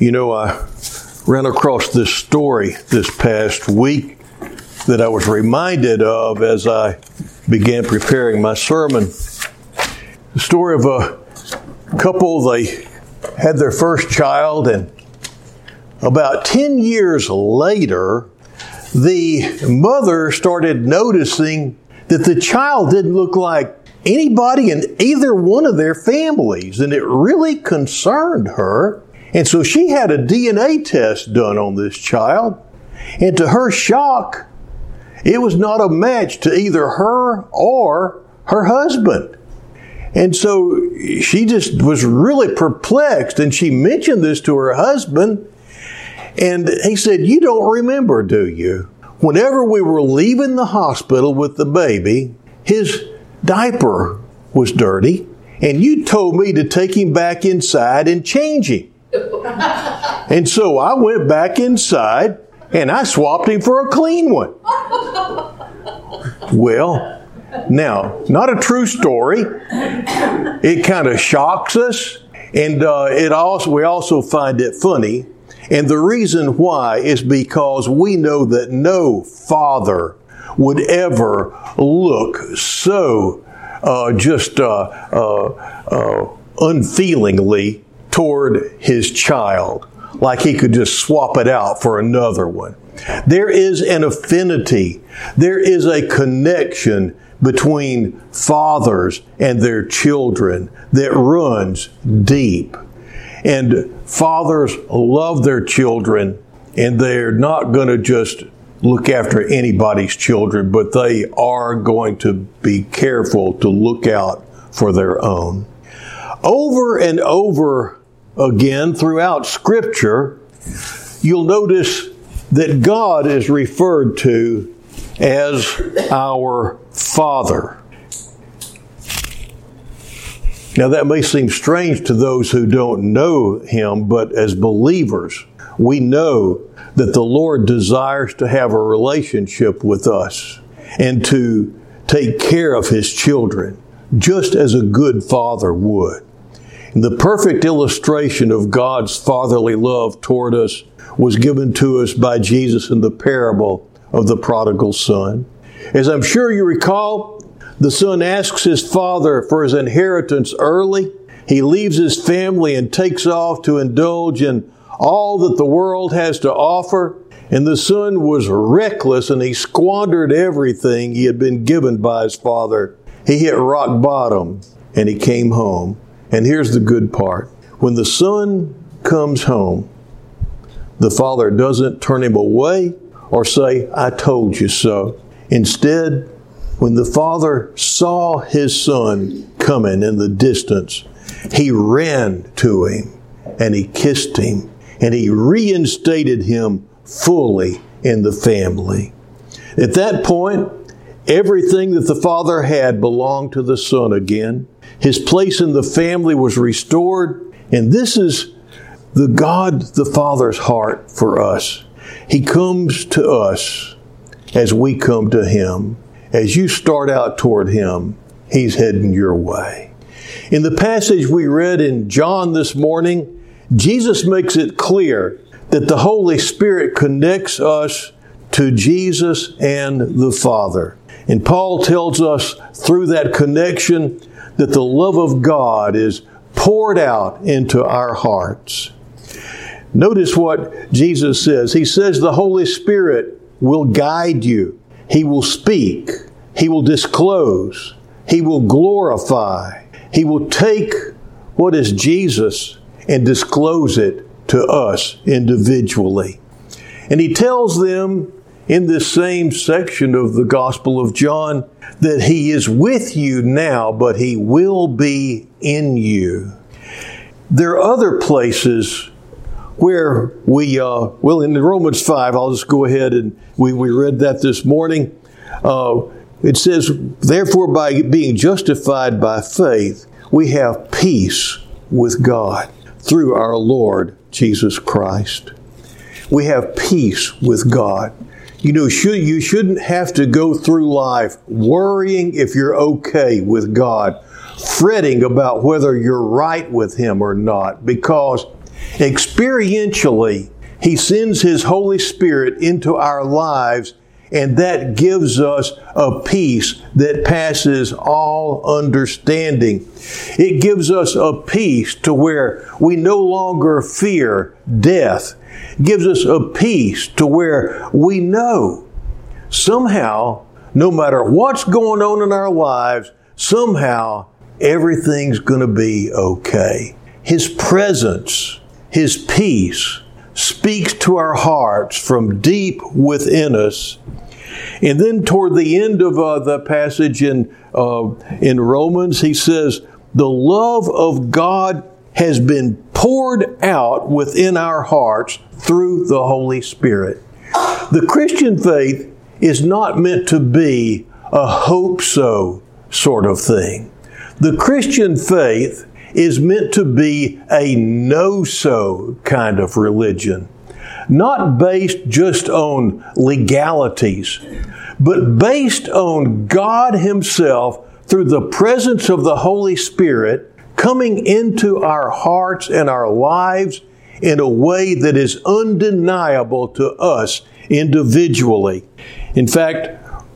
You know, I ran across this story this past week that I was reminded of as I began preparing my sermon. The story of a couple, they had their first child, and about 10 years later, the mother started noticing that the child didn't look like anybody in either one of their families, and it really concerned her. And so she had a DNA test done on this child, and to her shock, it was not a match to either her or her husband. And so she just was really perplexed, and she mentioned this to her husband, and he said, You don't remember, do you? Whenever we were leaving the hospital with the baby, his diaper was dirty, and you told me to take him back inside and change him. and so I went back inside and I swapped him for a clean one. Well, now, not a true story. It kind of shocks us, and uh, it also we also find it funny. And the reason why is because we know that no father would ever look so uh, just uh, uh, uh, unfeelingly toward his child, like he could just swap it out for another one. There is an affinity, there is a connection between fathers and their children that runs deep. And fathers love their children, and they're not going to just look after anybody's children, but they are going to be careful to look out for their own. Over and over again throughout Scripture, you'll notice that God is referred to as our Father. Now, that may seem strange to those who don't know Him, but as believers, we know that the Lord desires to have a relationship with us and to take care of His children, just as a good father would. The perfect illustration of God's fatherly love toward us was given to us by Jesus in the parable of the prodigal son. As I'm sure you recall, the son asks his father for his inheritance early. He leaves his family and takes off to indulge in all that the world has to offer. And the son was reckless and he squandered everything he had been given by his father. He hit rock bottom and he came home. And here's the good part when the son comes home, the father doesn't turn him away or say, I told you so. Instead, when the father saw his son coming in the distance, he ran to him and he kissed him and he reinstated him fully in the family. At that point, everything that the father had belonged to the son again. His place in the family was restored, and this is the God the Father's heart for us. He comes to us as we come to Him. As you start out toward Him, He's heading your way. In the passage we read in John this morning, Jesus makes it clear that the Holy Spirit connects us to Jesus and the Father. And Paul tells us through that connection that the love of God is poured out into our hearts. Notice what Jesus says. He says the Holy Spirit will guide you. He will speak. He will disclose. He will glorify. He will take what is Jesus and disclose it to us individually. And he tells them in this same section of the Gospel of John that he is with you now, but he will be in you. There are other places where we, uh, well, in Romans 5, I'll just go ahead and we, we read that this morning. Uh, it says, Therefore, by being justified by faith, we have peace with God through our Lord Jesus Christ. We have peace with God. You know, should, you shouldn't have to go through life worrying if you're okay with God, fretting about whether you're right with Him or not, because Experientially, He sends His Holy Spirit into our lives, and that gives us a peace that passes all understanding. It gives us a peace to where we no longer fear death. Gives us a peace to where we know somehow, no matter what's going on in our lives, somehow everything's going to be okay. His presence, His peace speaks to our hearts from deep within us. And then toward the end of uh, the passage in, uh, in Romans, he says, The love of God has been poured out within our hearts through the Holy Spirit. The Christian faith is not meant to be a hope so sort of thing. The Christian faith is meant to be a know so kind of religion, not based just on legalities, but based on God Himself through the presence of the Holy Spirit coming into our hearts and our lives in a way that is undeniable to us individually. In fact,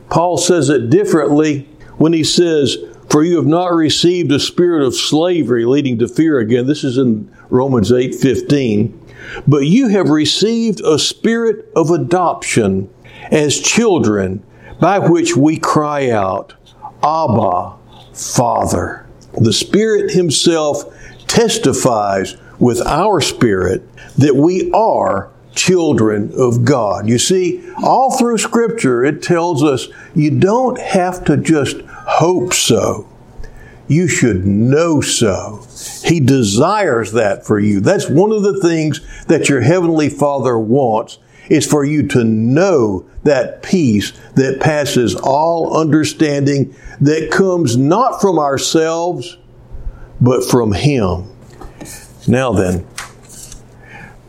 Paul says it differently when he says, For you have not received a spirit of slavery leading to fear again. This is in Romans 8 15. But you have received a spirit of adoption as children, by which we cry out, Abba, Father. The Spirit Himself testifies with our spirit that we are children of God. You see, all through Scripture, it tells us you don't have to just hope so. You should know so. He desires that for you. That's one of the things that your Heavenly Father wants is for you to know that peace that passes all understanding that comes not from ourselves, but from Him. Now then,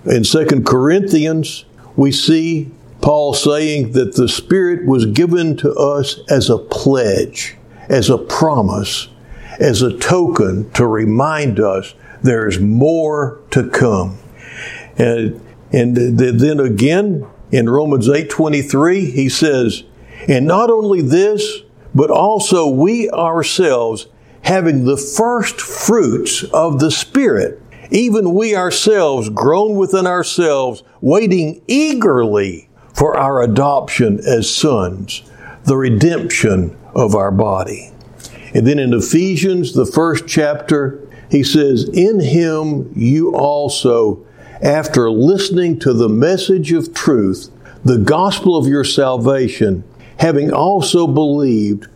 in 2 Corinthians, we see Paul saying that the Spirit was given to us as a pledge, as a promise, as a token to remind us there's more to come. And, and then again, in Romans 8:23, he says, "And not only this, but also we ourselves having the first fruits of the Spirit, even we ourselves, groan within ourselves, waiting eagerly for our adoption as sons, the redemption of our body. And then in Ephesians, the first chapter, he says, In him you also, after listening to the message of truth, the gospel of your salvation, having also believed,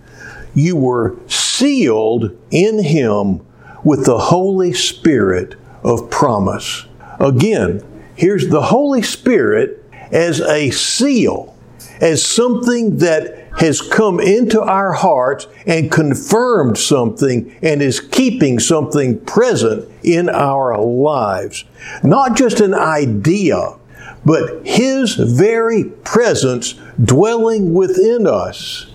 you were sealed in him with the Holy Spirit of promise. Again, here's the Holy Spirit as a seal, as something that has come into our hearts and confirmed something and is keeping something present in our lives. Not just an idea, but His very presence dwelling within us.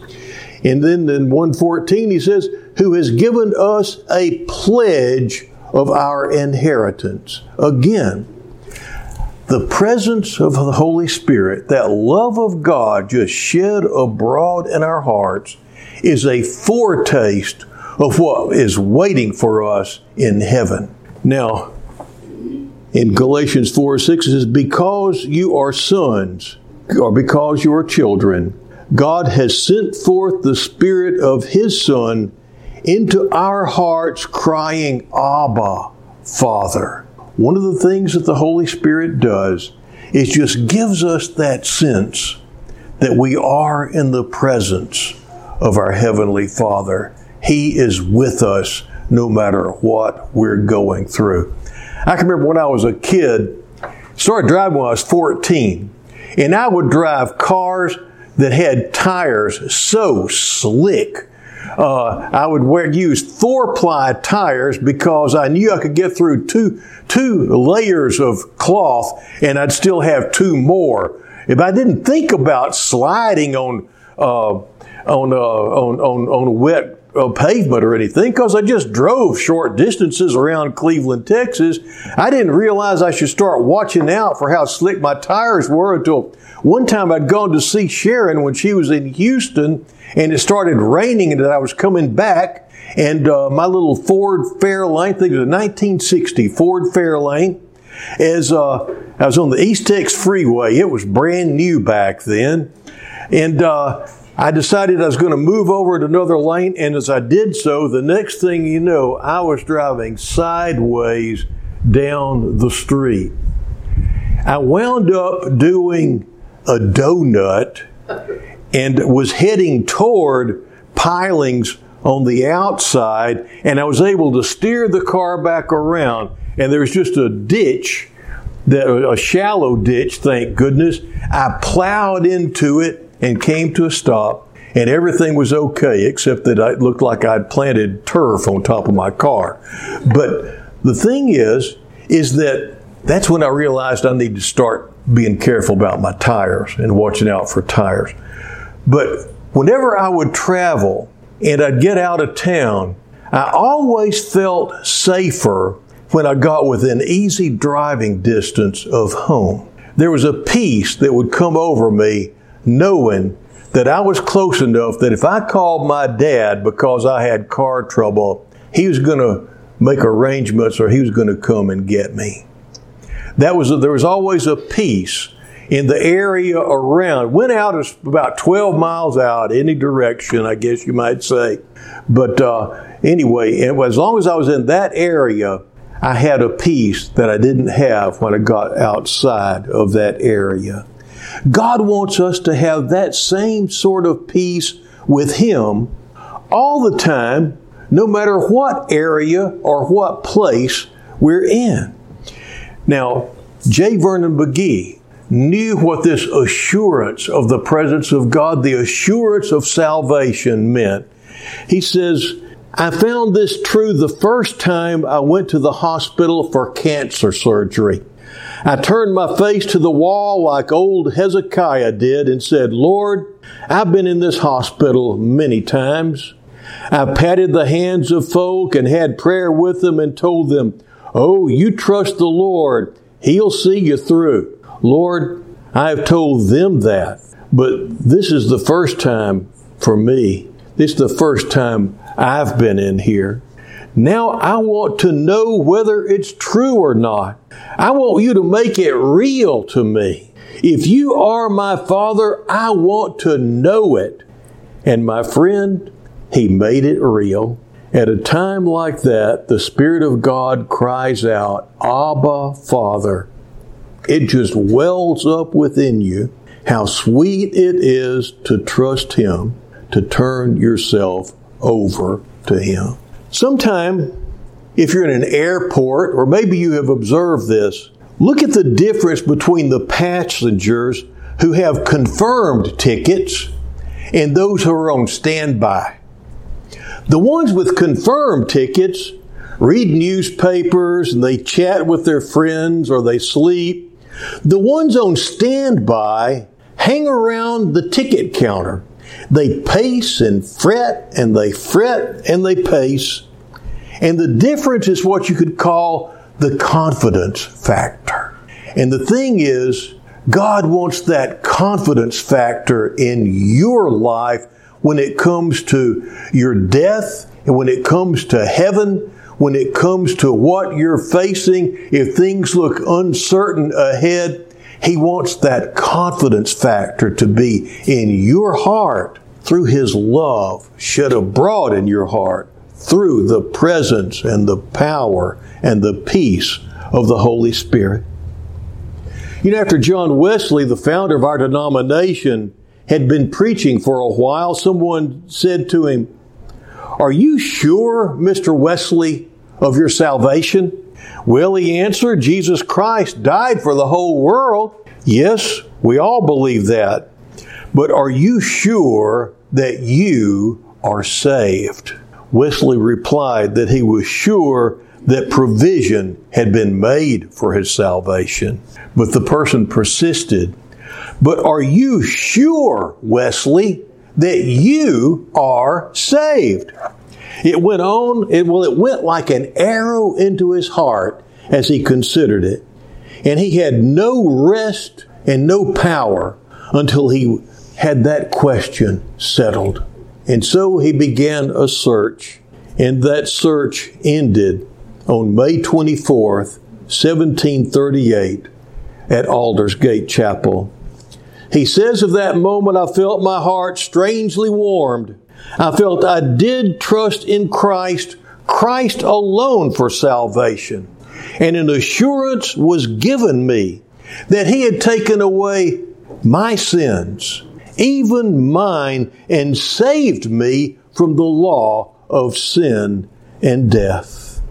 And then in 114 he says, who has given us a pledge of our inheritance. Again, the presence of the Holy Spirit, that love of God just shed abroad in our hearts, is a foretaste of what is waiting for us in heaven. Now, in Galatians 4 6, it says, Because you are sons, or because you are children, God has sent forth the Spirit of His Son into our hearts, crying, Abba, Father. One of the things that the Holy Spirit does is just gives us that sense that we are in the presence of our Heavenly Father. He is with us no matter what we're going through. I can remember when I was a kid, started driving when I was 14, and I would drive cars that had tires so slick uh, I would wear, use four ply tires because I knew I could get through two, two layers of cloth and I'd still have two more. If I didn't think about sliding on, uh, on, uh, on, on, on wet a pavement or anything because I just drove short distances around Cleveland, Texas. I didn't realize I should start watching out for how slick my tires were until one time I'd gone to see Sharon when she was in Houston and it started raining and I was coming back and uh, my little Ford Fairlane, I think it was a 1960 Ford Fairlane, as uh, I was on the Eastex Freeway. It was brand new back then. And uh, I decided I was going to move over to another lane, and as I did so, the next thing you know, I was driving sideways down the street. I wound up doing a donut and was heading toward pilings on the outside, and I was able to steer the car back around. And there was just a ditch, a shallow ditch, thank goodness. I plowed into it and came to a stop and everything was okay except that it looked like I'd planted turf on top of my car. But the thing is, is that that's when I realized I need to start being careful about my tires and watching out for tires. But whenever I would travel and I'd get out of town, I always felt safer when I got within easy driving distance of home. There was a peace that would come over me knowing that I was close enough that if I called my dad because I had car trouble, he was going to make arrangements or he was going to come and get me. That was there was always a peace in the area around. Went out about 12 miles out any direction, I guess you might say. But uh, anyway, as long as I was in that area, I had a peace that I didn't have when I got outside of that area. God wants us to have that same sort of peace with Him all the time, no matter what area or what place we're in. Now, J. Vernon McGee knew what this assurance of the presence of God, the assurance of salvation meant. He says, I found this true the first time I went to the hospital for cancer surgery. I turned my face to the wall like old Hezekiah did and said, Lord, I've been in this hospital many times. I've patted the hands of folk and had prayer with them and told them, Oh, you trust the Lord. He'll see you through. Lord, I have told them that. But this is the first time for me. This is the first time I've been in here. Now I want to know whether it's true or not. I want you to make it real to me. If you are my father, I want to know it. And my friend, he made it real. At a time like that, the Spirit of God cries out, Abba, Father. It just wells up within you. How sweet it is to trust Him, to turn yourself over to Him. Sometime, if you're in an airport, or maybe you have observed this, look at the difference between the passengers who have confirmed tickets and those who are on standby. The ones with confirmed tickets read newspapers and they chat with their friends or they sleep. The ones on standby hang around the ticket counter they pace and fret and they fret and they pace. And the difference is what you could call the confidence factor. And the thing is, God wants that confidence factor in your life when it comes to your death and when it comes to heaven, when it comes to what you're facing. If things look uncertain ahead, he wants that confidence factor to be in your heart through His love shed abroad in your heart through the presence and the power and the peace of the Holy Spirit. You know, after John Wesley, the founder of our denomination, had been preaching for a while, someone said to him, Are you sure, Mr. Wesley, of your salvation? Well, he answer, Jesus Christ died for the whole world. Yes, we all believe that. But are you sure that you are saved? Wesley replied that he was sure that provision had been made for his salvation. But the person persisted. But are you sure, Wesley, that you are saved? It went on, it, well, it went like an arrow into his heart as he considered it. And he had no rest and no power until he had that question settled. And so he began a search, and that search ended on May 24th, 1738, at Aldersgate Chapel. He says of that moment, I felt my heart strangely warmed. I felt I did trust in Christ, Christ alone for salvation. And an assurance was given me that He had taken away my sins, even mine, and saved me from the law of sin and death.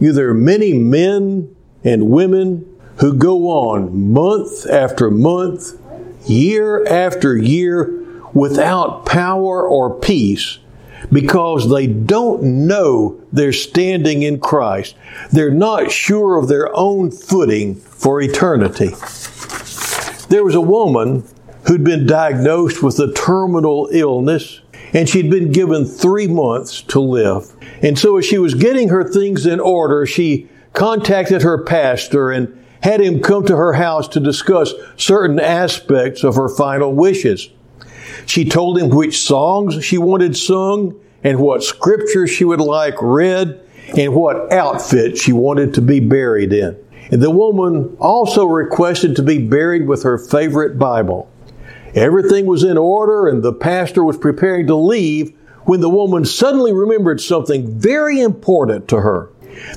You, there are many men and women who go on month after month, year after year, without power or peace because they don't know they're standing in Christ. They're not sure of their own footing for eternity. There was a woman who'd been diagnosed with a terminal illness and she'd been given three months to live. And so as she was getting her things in order, she contacted her pastor and had him come to her house to discuss certain aspects of her final wishes. She told him which songs she wanted sung and what scripture she would like read and what outfit she wanted to be buried in. And the woman also requested to be buried with her favorite Bible. Everything was in order and the pastor was preparing to leave when the woman suddenly remembered something very important to her.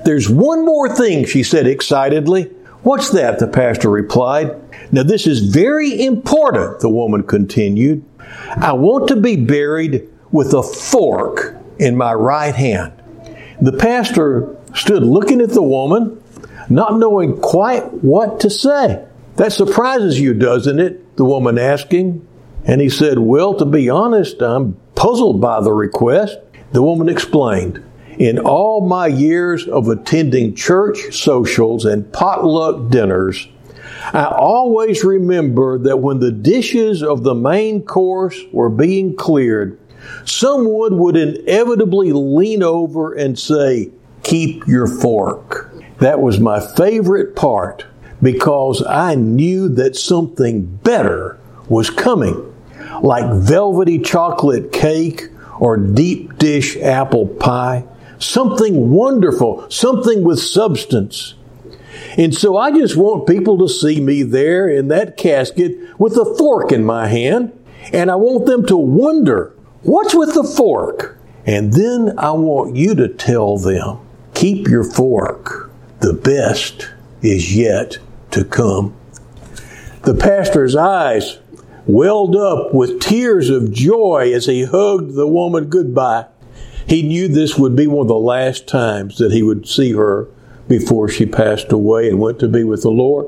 There's one more thing, she said excitedly. What's that? The pastor replied. Now, this is very important, the woman continued. I want to be buried with a fork in my right hand. The pastor stood looking at the woman, not knowing quite what to say. That surprises you, doesn't it? The woman asked him. And he said, Well, to be honest, I'm puzzled by the request. The woman explained, In all my years of attending church socials and potluck dinners, I always remember that when the dishes of the main course were being cleared, someone would inevitably lean over and say, Keep your fork. That was my favorite part because I knew that something better was coming, like velvety chocolate cake or deep dish apple pie. Something wonderful, something with substance. And so I just want people to see me there in that casket with a fork in my hand. And I want them to wonder, what's with the fork? And then I want you to tell them, keep your fork. The best is yet to come. The pastor's eyes welled up with tears of joy as he hugged the woman goodbye. He knew this would be one of the last times that he would see her before she passed away and went to be with the Lord.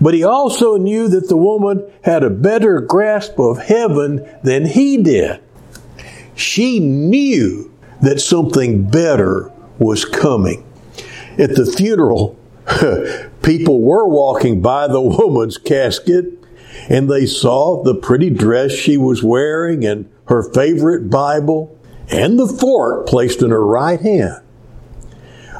But he also knew that the woman had a better grasp of heaven than he did. She knew that something better was coming. At the funeral, people were walking by the woman's casket and they saw the pretty dress she was wearing and her favorite Bible and the fork placed in her right hand.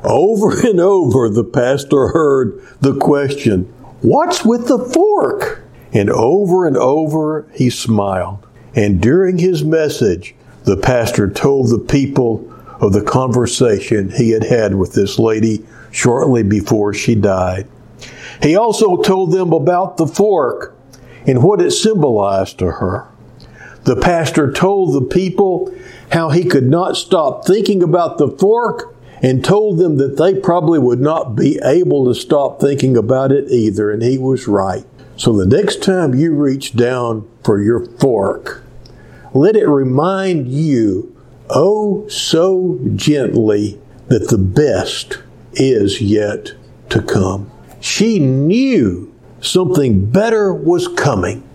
Over and over, the pastor heard the question, What's with the fork? And over and over, he smiled. And during his message, the pastor told the people of the conversation he had had with this lady shortly before she died. He also told them about the fork and what it symbolized to her. The pastor told the people how he could not stop thinking about the fork and told them that they probably would not be able to stop thinking about it either, and he was right. So the next time you reach down for your fork, let it remind you, oh so gently, that the best is yet to come. She knew something better was coming.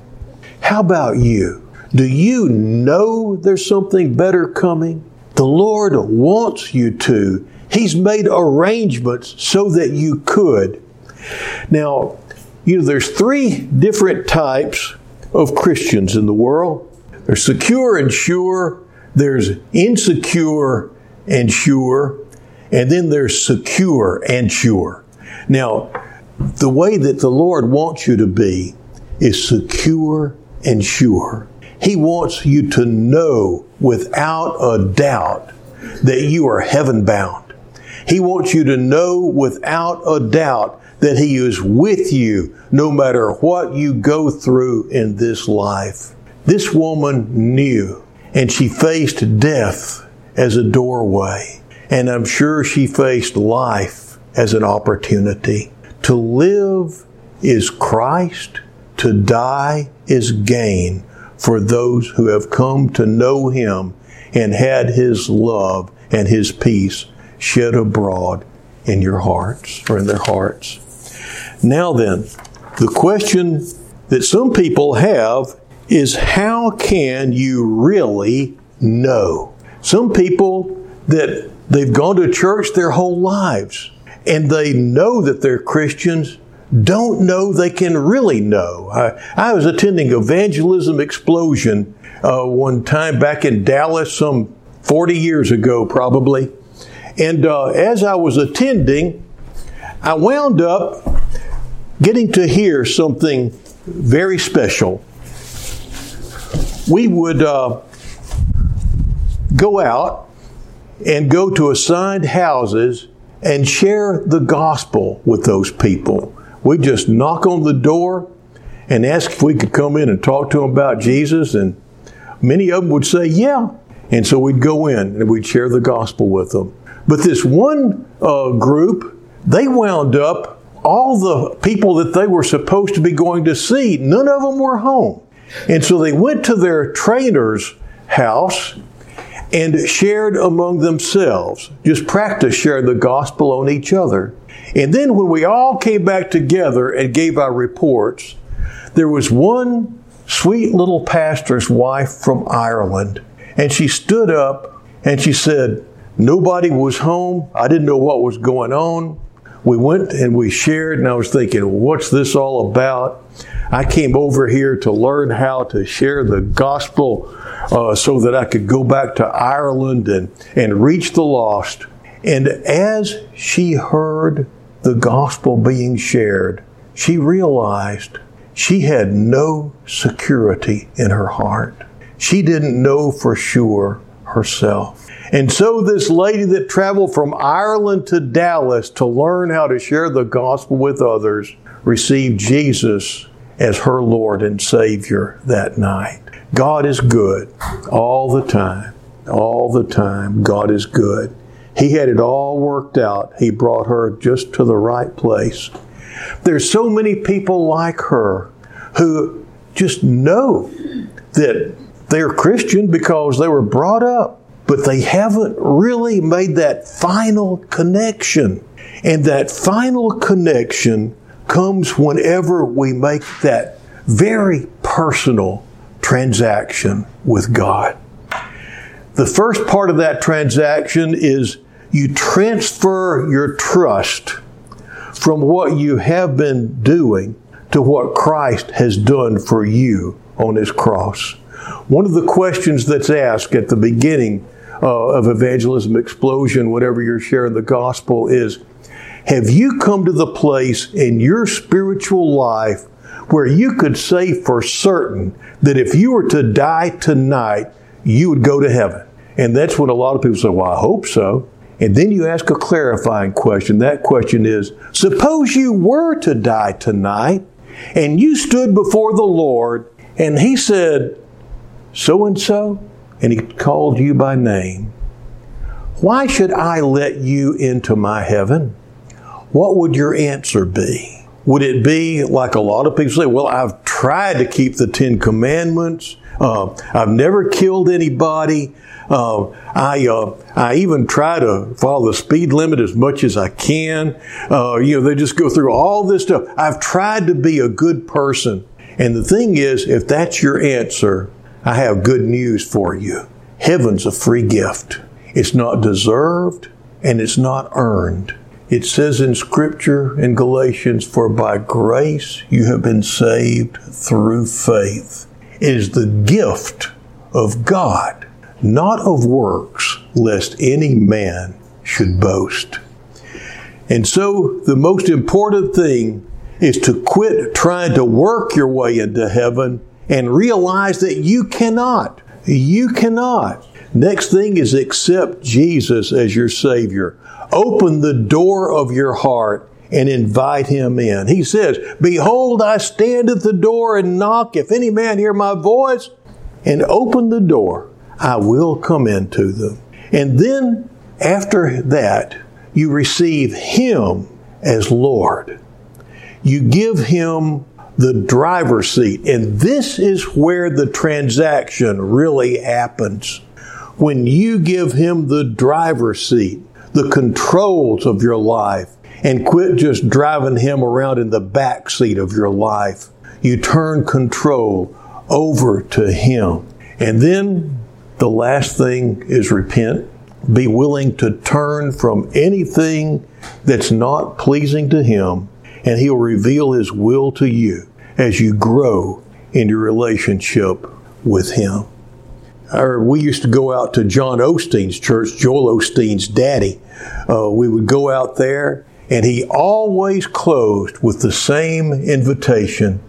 How about you? Do you know there's something better coming? The Lord wants you to. He's made arrangements so that you could. Now, you know, there's three different types of Christians in the world. There's secure and sure, There's insecure and sure, and then there's secure and sure. Now, the way that the Lord wants you to be is secure and sure. He wants you to know without a doubt that you are heaven bound. He wants you to know without a doubt that He is with you no matter what you go through in this life. This woman knew and she faced death as a doorway. And I'm sure she faced life as an opportunity. To live is Christ, to die is gain for those who have come to know Him and had His love and His peace shed abroad in your hearts or in their hearts. Now then, the question that some people have is how can you really know? Some people that they've gone to church their whole lives and they know that they're Christians don't know they can really know. I, I was attending Evangelism Explosion uh, one time back in Dallas, some 40 years ago, probably. And uh, as I was attending, I wound up getting to hear something very special. We would uh, go out and go to assigned houses and share the gospel with those people. We'd just knock on the door and ask if we could come in and talk to them about Jesus, and many of them would say, Yeah. And so we'd go in and we'd share the gospel with them. But this one uh, group, they wound up, all the people that they were supposed to be going to see, none of them were home. And so they went to their trainer's house and shared among themselves, just practice sharing the gospel on each other. And then when we all came back together and gave our reports, there was one sweet little pastor's wife from Ireland, and she stood up and she said, Nobody was home. I didn't know what was going on. We went and we shared, and I was thinking, what's this all about? I came over here to learn how to share the gospel uh, so that I could go back to Ireland and, and reach the lost. And as she heard the gospel being shared, she realized she had no security in her heart. She didn't know for sure herself. And so, this lady that traveled from Ireland to Dallas to learn how to share the gospel with others received Jesus as her Lord and Savior that night. God is good all the time. All the time, God is good. He had it all worked out. He brought her just to the right place. There's so many people like her who just know that they're Christian because they were brought up but they haven't really made that final connection. And that final connection comes whenever we make that very personal transaction with God. The first part of that transaction is you transfer your trust from what you have been doing to what Christ has done for you on His cross. One of the questions that's asked at the beginning uh, of evangelism explosion, whatever you're sharing the gospel is, have you come to the place in your spiritual life where you could say for certain that if you were to die tonight, you would go to heaven? And that's what a lot of people say, well, I hope so. And then you ask a clarifying question. That question is, suppose you were to die tonight and you stood before the Lord and He said, so and so, and He called you by name, why should I let you into my heaven? What would your answer be? Would it be like a lot of people say, well, I've tried to keep the Ten Commandments. Uh, I've never killed anybody. Uh, I uh, I even try to follow the speed limit as much as I can. Uh, you know, they just go through all this stuff. I've tried to be a good person. And the thing is, if that's your answer, I have good news for you. Heaven's a free gift. It's not deserved and it's not earned. It says in Scripture in Galatians, For by grace you have been saved through faith. It is the gift of God, not of works, lest any man should boast. And so the most important thing is to quit trying to work your way into heaven and realize that you cannot. You cannot. Next thing is accept Jesus as your Savior. Open the door of your heart and invite him in. He says, Behold, I stand at the door and knock. If any man hear my voice and open the door, I will come into them. And then after that, you receive him as Lord. You give him the driver's seat. And this is where the transaction really happens. When you give him the driver's seat, the controls of your life, and quit just driving him around in the back seat of your life. You turn control over to him. And then the last thing is repent. Be willing to turn from anything that's not pleasing to him, and he'll reveal his will to you as you grow in your relationship with him. Or we used to go out to John Osteen's church, Joel Osteen's daddy. Uh, we would go out there and he always closed with the same invitation.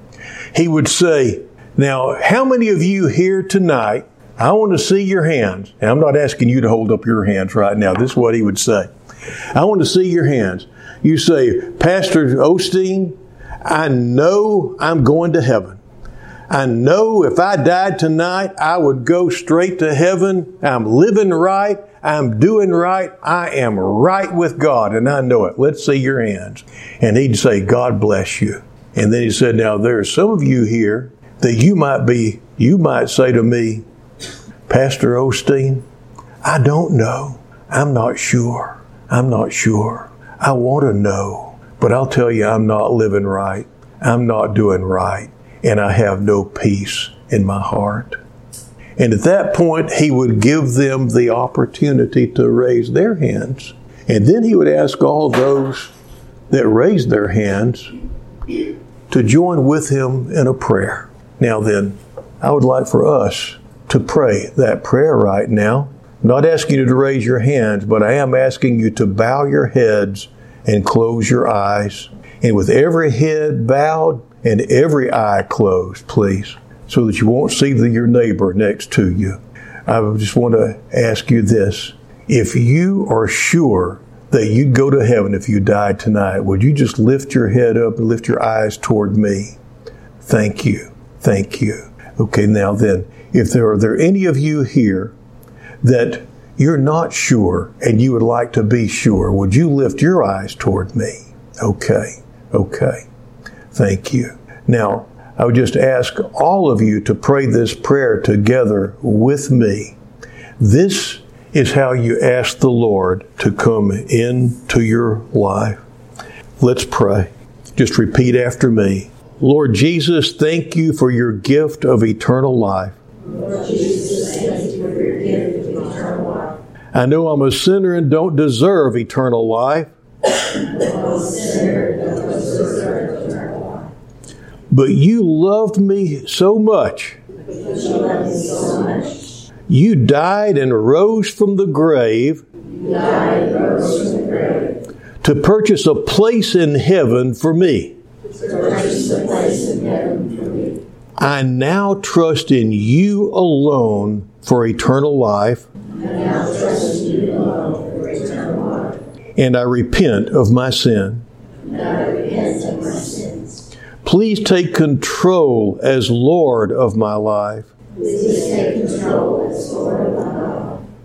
He would say, Now, how many of you here tonight? I want to see your hands. And I'm not asking you to hold up your hands right now. This is what he would say. I want to see your hands. You say, Pastor Osteen, I know I'm going to heaven. I know if I died tonight, I would go straight to heaven. I'm living right. I'm doing right. I am right with God, and I know it. Let's see your hands. And he'd say, God bless you. And then he said, Now there are some of you here that you might be, you might say to me, Pastor Osteen, I don't know. I'm not sure. I'm not sure. I want to know. But I'll tell you, I'm not living right. I'm not doing right. And I have no peace in my heart. And at that point, he would give them the opportunity to raise their hands. And then he would ask all those that raised their hands to join with him in a prayer. Now, then, I would like for us to pray that prayer right now. I'm not asking you to raise your hands, but I am asking you to bow your heads and close your eyes. And with every head bowed and every eye closed, please so that you won't see your neighbor next to you. I just want to ask you this. If you are sure that you'd go to heaven if you died tonight, would you just lift your head up and lift your eyes toward me? Thank you. Thank you. Okay, now then, if there are there any of you here that you're not sure and you would like to be sure, would you lift your eyes toward me? Okay. Okay. Thank you. Now, I would just ask all of you to pray this prayer together with me. This is how you ask the Lord to come into your life. Let's pray. Just repeat after me. Lord Jesus, thank you for your gift of eternal life. I know I'm a sinner and don't deserve eternal life. But you loved me so much. You died and rose from the grave. To purchase a place in heaven for me. I now trust in you alone for eternal life. And I repent of my sin. Please take control as Lord of my life.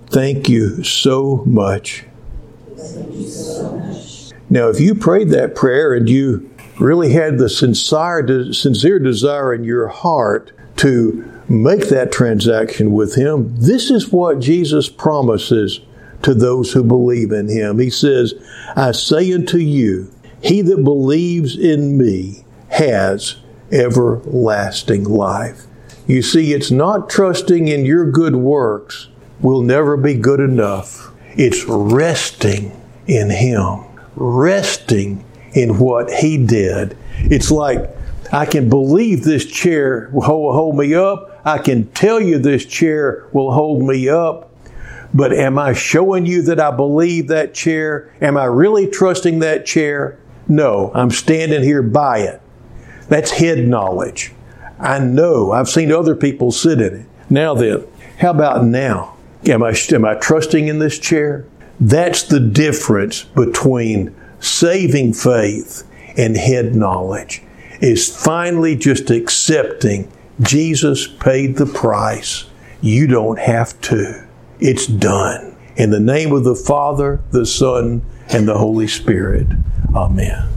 Thank you so much. Now, if you prayed that prayer and you really had the sincere, sincere desire in your heart to make that transaction with Him, this is what Jesus promises to those who believe in Him. He says, I say unto you, he that believes in me, has everlasting life. You see, it's not trusting in your good works will never be good enough. It's resting in Him, resting in what He did. It's like, I can believe this chair will hold, me up. I can tell you this chair will hold me up, but am I showing you that I believe that chair? Am I really trusting that chair? No, I'm standing here by it. That's head knowledge. I know. I've seen other people sit in it. Now then, how about now? Am I, am I trusting in this chair? That's the difference between saving faith and head knowledge is finally just accepting Jesus paid the price. You don't have to. It's done. In the name of the Father, the Son, and the Holy Spirit. Amen.